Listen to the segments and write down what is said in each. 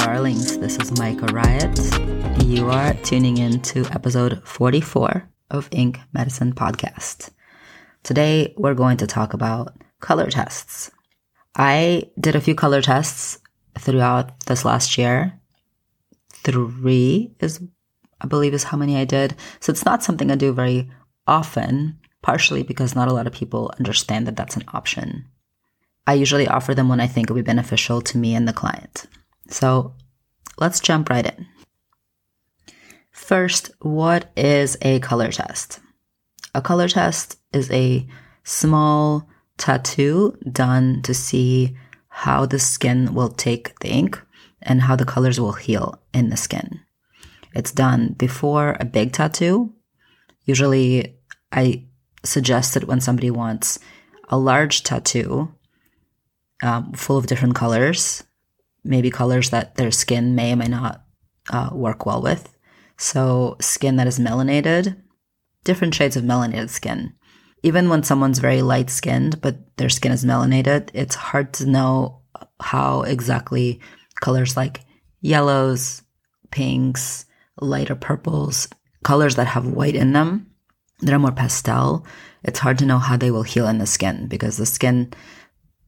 darlings. This is Micah Riot. You are tuning in to episode 44 of Ink Medicine Podcast. Today, we're going to talk about color tests. I did a few color tests throughout this last year. Three is, I believe, is how many I did. So it's not something I do very often, partially because not a lot of people understand that that's an option. I usually offer them when I think it would be beneficial to me and the client. So let's jump right in. First, what is a color test? A color test is a small tattoo done to see how the skin will take the ink and how the colors will heal in the skin. It's done before a big tattoo. Usually, I suggest it when somebody wants a large tattoo um, full of different colors, maybe colors that their skin may or may not uh, work well with. So, skin that is melanated, different shades of melanated skin. Even when someone's very light skinned, but their skin is melanated, it's hard to know how exactly colors like yellows, pinks, lighter purples, colors that have white in them, that are more pastel, it's hard to know how they will heal in the skin because the skin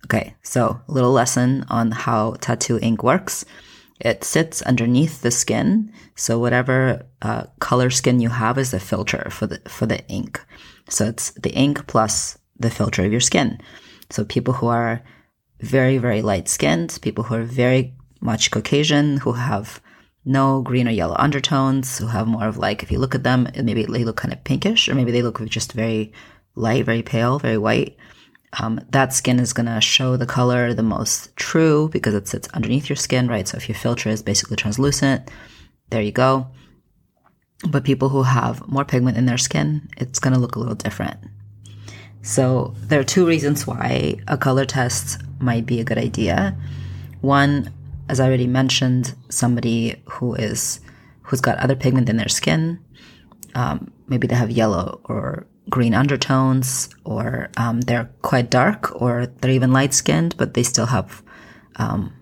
Okay, so a little lesson on how tattoo ink works. It sits underneath the skin, so whatever uh, color skin you have is the filter for the for the ink. So it's the ink plus the filter of your skin. So people who are very very light skinned, people who are very much Caucasian, who have no green or yellow undertones, who have more of like if you look at them, maybe they look kind of pinkish, or maybe they look just very light, very pale, very white um, that skin is going to show the color the most true because it sits underneath your skin, right? So if your filter is basically translucent, there you go. But people who have more pigment in their skin, it's going to look a little different. So there are two reasons why a color test might be a good idea. One, as I already mentioned, somebody who is who's got other pigment in their skin, um, maybe they have yellow or green undertones, or um, they're quite dark, or they're even light skinned, but they still have um,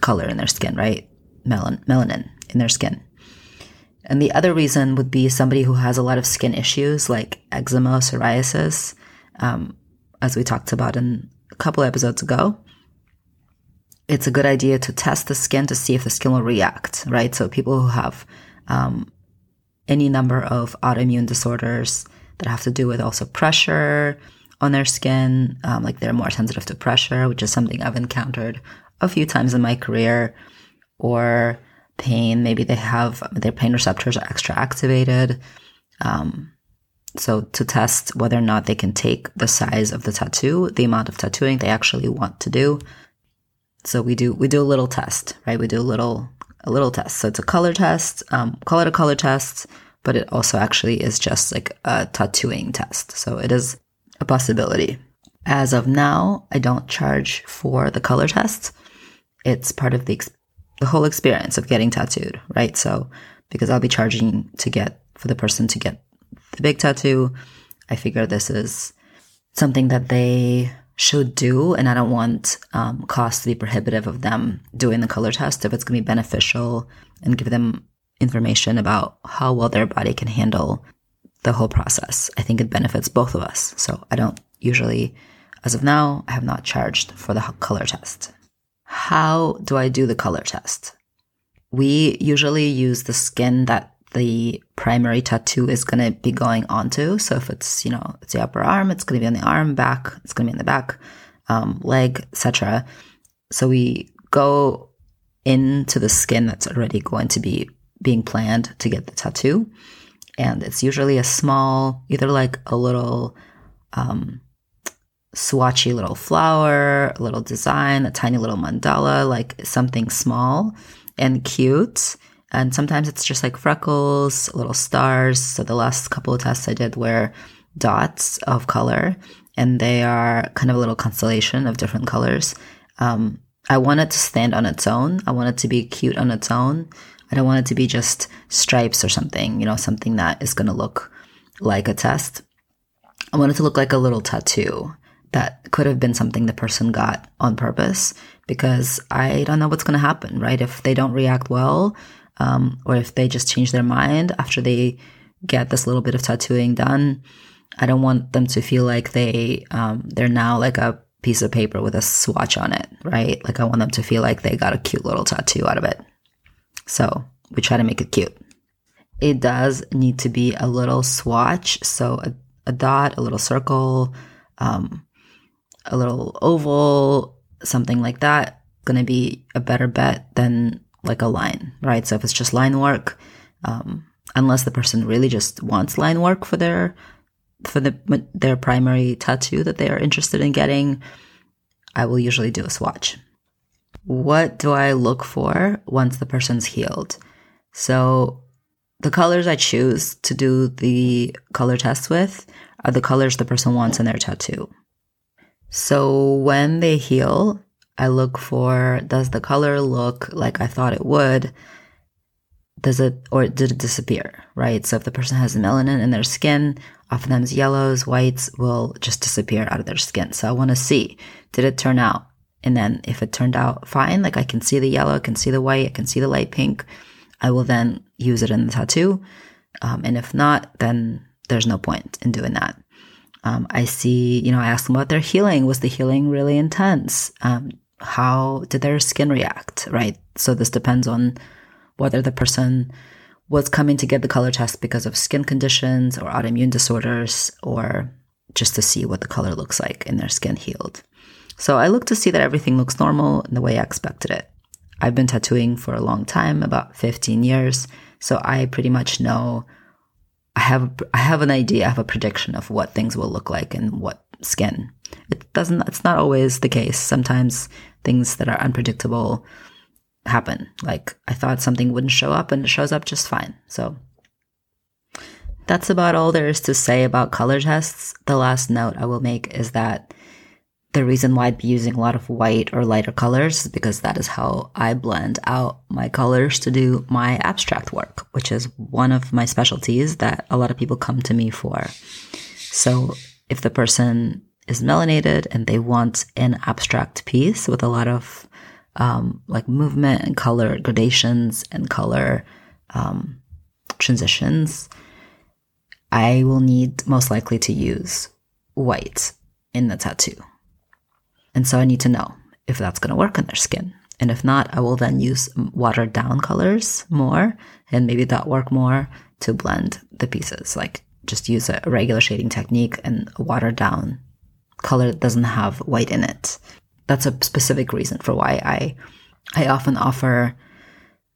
color in their skin, right? Melan- melanin in their skin. And the other reason would be somebody who has a lot of skin issues like eczema, psoriasis, um, as we talked about in a couple episodes ago. It's a good idea to test the skin to see if the skin will react, right? So people who have um, any number of autoimmune disorders, that have to do with also pressure on their skin. Um, like they're more sensitive to pressure, which is something I've encountered a few times in my career, or pain. Maybe they have their pain receptors are extra activated. Um, so to test whether or not they can take the size of the tattoo, the amount of tattooing they actually want to do. So we do we do a little test, right? We do a little a little test. So it's a color test. Um, call it a color test but it also actually is just like a tattooing test. So it is a possibility. As of now, I don't charge for the color test. It's part of the the whole experience of getting tattooed, right? So because I'll be charging to get for the person to get the big tattoo, I figure this is something that they should do, and I don't want um, cost to be prohibitive of them doing the color test if it's going to be beneficial and give them information about how well their body can handle the whole process. I think it benefits both of us. So I don't usually, as of now, I have not charged for the color test. How do I do the color test? We usually use the skin that the primary tattoo is going to be going onto. So if it's, you know, it's the upper arm, it's going to be on the arm, back, it's going to be in the back, um, leg, etc. So we go into the skin that's already going to be being planned to get the tattoo. And it's usually a small, either like a little um, swatchy little flower, a little design, a tiny little mandala, like something small and cute. And sometimes it's just like freckles, little stars. So the last couple of tests I did were dots of color, and they are kind of a little constellation of different colors. Um, I want it to stand on its own. I want it to be cute on its own. I don't want it to be just stripes or something, you know, something that is going to look like a test. I want it to look like a little tattoo that could have been something the person got on purpose because I don't know what's going to happen, right? If they don't react well, um, or if they just change their mind after they get this little bit of tattooing done, I don't want them to feel like they um, they're now like a piece of paper with a swatch on it, right? Like I want them to feel like they got a cute little tattoo out of it. So we try to make it cute. It does need to be a little swatch, so a, a dot, a little circle, um, a little oval, something like that. Going to be a better bet than like a line, right? So if it's just line work, um, unless the person really just wants line work for their for the their primary tattoo that they are interested in getting, I will usually do a swatch. What do I look for once the person's healed? So the colors I choose to do the color test with are the colors the person wants in their tattoo. So when they heal, I look for does the color look like I thought it would? Does it or did it disappear? Right. So if the person has melanin in their skin, oftentimes yellows, whites will just disappear out of their skin. So I want to see did it turn out? And then if it turned out fine, like I can see the yellow, I can see the white, I can see the light pink, I will then use it in the tattoo. Um, and if not, then there's no point in doing that. Um, I see, you know, I ask them about their healing. Was the healing really intense? Um, how did their skin react, right? So this depends on whether the person was coming to get the color test because of skin conditions or autoimmune disorders or just to see what the color looks like in their skin healed. So I look to see that everything looks normal in the way I expected it. I've been tattooing for a long time, about 15 years, so I pretty much know I have I have an idea, I have a prediction of what things will look like and what skin. It doesn't it's not always the case. Sometimes things that are unpredictable happen. Like I thought something wouldn't show up and it shows up just fine. So that's about all there is to say about color tests. The last note I will make is that the reason why I'd be using a lot of white or lighter colors is because that is how I blend out my colors to do my abstract work, which is one of my specialties that a lot of people come to me for. So if the person is melanated and they want an abstract piece with a lot of um, like movement and color gradations and color um, transitions, I will need most likely to use white in the tattoo. And so I need to know if that's going to work on their skin. And if not, I will then use watered down colors more and maybe dot work more to blend the pieces. Like just use a regular shading technique and a watered down color that doesn't have white in it. That's a specific reason for why I I often offer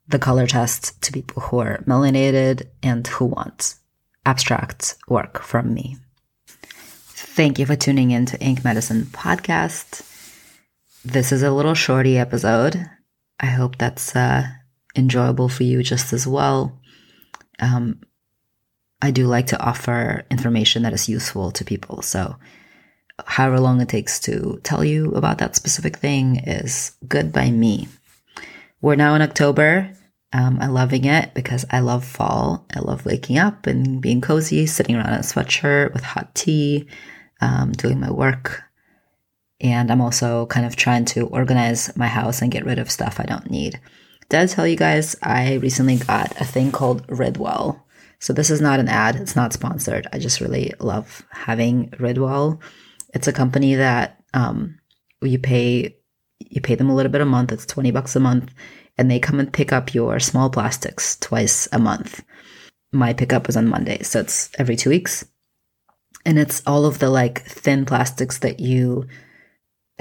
the color test to people who are melanated and who want abstract work from me. Thank you for tuning in to Ink Medicine Podcast. This is a little shorty episode. I hope that's uh, enjoyable for you just as well. Um, I do like to offer information that is useful to people. So, however long it takes to tell you about that specific thing is good by me. We're now in October. Um, I'm loving it because I love fall. I love waking up and being cozy, sitting around in a sweatshirt with hot tea, um, doing my work. And I'm also kind of trying to organize my house and get rid of stuff I don't need. Did I tell you guys I recently got a thing called Ridwell? So this is not an ad, it's not sponsored. I just really love having Ridwell. It's a company that um, you pay you pay them a little bit a month. It's 20 bucks a month and they come and pick up your small plastics twice a month. My pickup is on Monday, so it's every 2 weeks. And it's all of the like thin plastics that you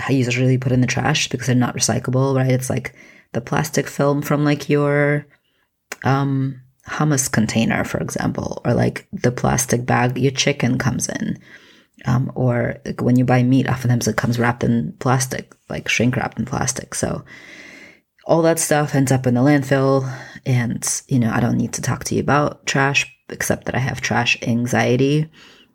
usually put in the trash because they're not recyclable, right? It's like the plastic film from like your um, hummus container, for example, or like the plastic bag your chicken comes in. Um, or like when you buy meat, oftentimes it comes wrapped in plastic, like shrink wrapped in plastic. So all that stuff ends up in the landfill. And, you know, I don't need to talk to you about trash, except that I have trash anxiety.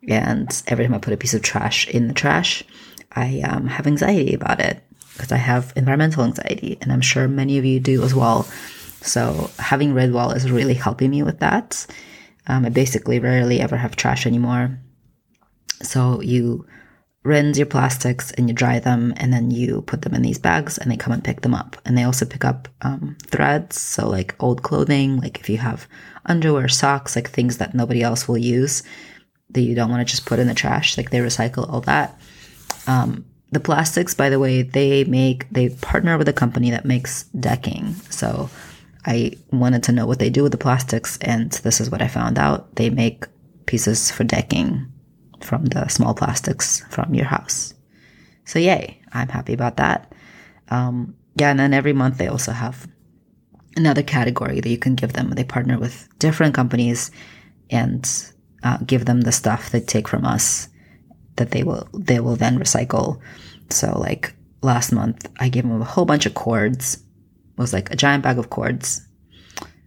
And every time I put a piece of trash in the trash, I um, have anxiety about it because I have environmental anxiety, and I'm sure many of you do as well. So having Ridwell is really helping me with that. Um, I basically rarely ever have trash anymore. So you rinse your plastics and you dry them and then you put them in these bags and they come and pick them up and they also pick up um, threads so like old clothing like if you have underwear socks like things that nobody else will use that you don't want to just put in the trash like they recycle all that um, the plastics by the way they make they partner with a company that makes decking so i wanted to know what they do with the plastics and this is what i found out they make pieces for decking from the small plastics from your house. So, yay, I'm happy about that. Um, yeah, and then every month they also have another category that you can give them. They partner with different companies and uh, give them the stuff they take from us that they will they will then recycle. So, like last month, I gave them a whole bunch of cords. It was like a giant bag of cords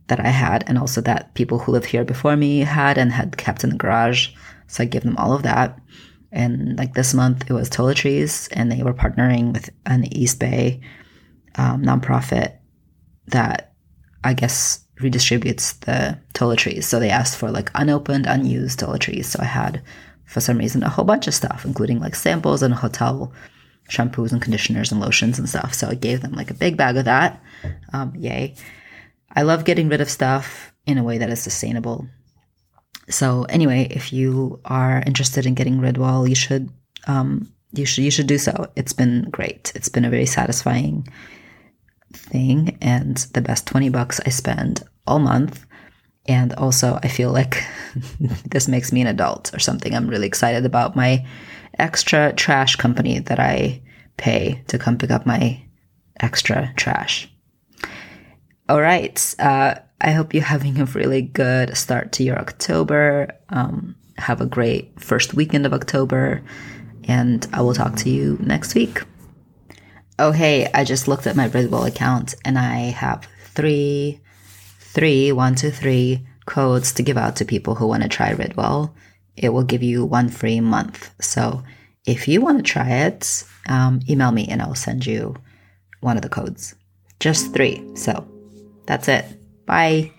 that I had, and also that people who lived here before me had and had kept in the garage. So I gave them all of that. And like this month, it was toiletries, and they were partnering with an East Bay um, nonprofit that I guess redistributes the toiletries. So they asked for like unopened, unused toiletries. So I had, for some reason, a whole bunch of stuff, including like samples and hotel shampoos and conditioners and lotions and stuff. So I gave them like a big bag of that. Um, yay. I love getting rid of stuff in a way that is sustainable. So anyway, if you are interested in getting Ridwell, you should um, you should you should do so. It's been great. It's been a very satisfying thing and the best 20 bucks I spend all month. And also I feel like this makes me an adult or something. I'm really excited about my extra trash company that I pay to come pick up my extra trash. All right. Uh, I hope you're having a really good start to your October. Um, have a great first weekend of October, and I will talk to you next week. Oh, hey, I just looked at my Ridwell account and I have three, three, one, two, three codes to give out to people who want to try Ridwell. It will give you one free month. So if you want to try it, um, email me and I'll send you one of the codes. Just three. So that's it. Bye.